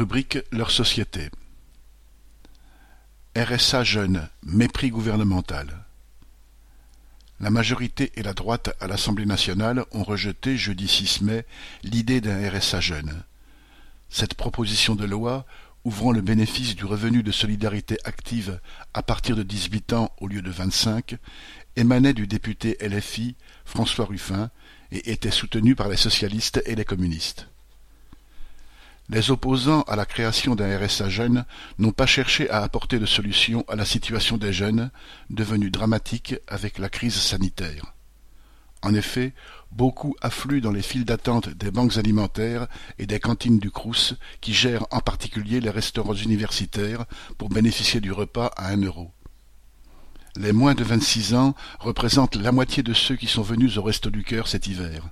Rubrique Leur société. RSA jeune, mépris gouvernemental. La majorité et la droite à l'Assemblée nationale ont rejeté jeudi 6 mai l'idée d'un RSA jeune. Cette proposition de loi, ouvrant le bénéfice du revenu de solidarité active à partir de 18 ans au lieu de 25, émanait du député LFI François Ruffin et était soutenue par les socialistes et les communistes. Les opposants à la création d'un RSA jeune n'ont pas cherché à apporter de solution à la situation des jeunes, devenue dramatique avec la crise sanitaire. En effet, beaucoup affluent dans les files d'attente des banques alimentaires et des cantines du Crous qui gèrent en particulier les restaurants universitaires pour bénéficier du repas à un euro. Les moins de vingt-six ans représentent la moitié de ceux qui sont venus au Resto du Cœur cet hiver.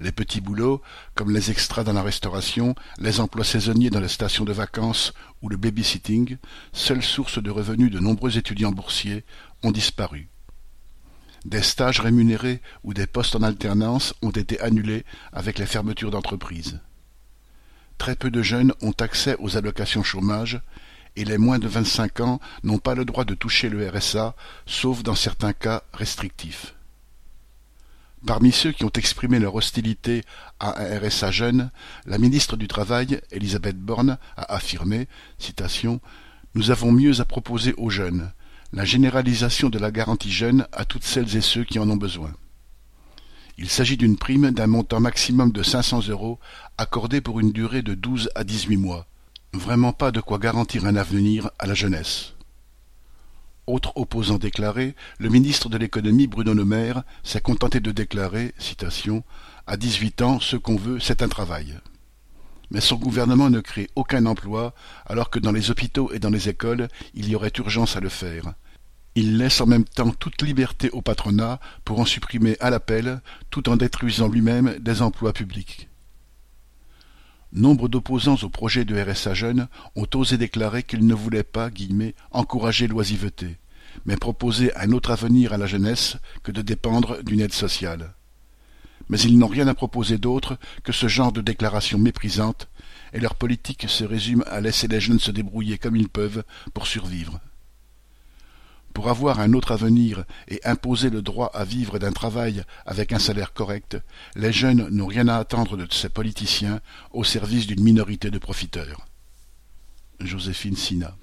Les petits boulots, comme les extras dans la restauration, les emplois saisonniers dans les stations de vacances ou le babysitting, seule source de revenus de nombreux étudiants boursiers, ont disparu. Des stages rémunérés ou des postes en alternance ont été annulés avec les fermetures d'entreprises. Très peu de jeunes ont accès aux allocations chômage et les moins de vingt-cinq ans n'ont pas le droit de toucher le RSA, sauf dans certains cas restrictifs. Parmi ceux qui ont exprimé leur hostilité à un RSA jeune, la ministre du Travail, Elisabeth Borne, a affirmé citation, Nous avons mieux à proposer aux jeunes, la généralisation de la garantie jeune à toutes celles et ceux qui en ont besoin. Il s'agit d'une prime d'un montant maximum de 500 euros accordée pour une durée de 12 à 18 mois. Vraiment pas de quoi garantir un avenir à la jeunesse. Autre opposant déclaré, le ministre de l'économie Bruno Le Maire s'est contenté de déclarer, citation, À dix-huit ans, ce qu'on veut, c'est un travail. Mais son gouvernement ne crée aucun emploi, alors que dans les hôpitaux et dans les écoles, il y aurait urgence à le faire. Il laisse en même temps toute liberté au patronat pour en supprimer à l'appel, tout en détruisant lui-même des emplois publics. Nombre d'opposants au projet de RSA Jeune ont osé déclarer qu'ils ne voulaient pas encourager l'oisiveté, mais proposer un autre avenir à la jeunesse que de dépendre d'une aide sociale. Mais ils n'ont rien à proposer d'autre que ce genre de déclarations méprisantes, et leur politique se résume à laisser les jeunes se débrouiller comme ils peuvent pour survivre. Pour avoir un autre avenir et imposer le droit à vivre d'un travail avec un salaire correct, les jeunes n'ont rien à attendre de ces politiciens au service d'une minorité de profiteurs. Joséphine Sina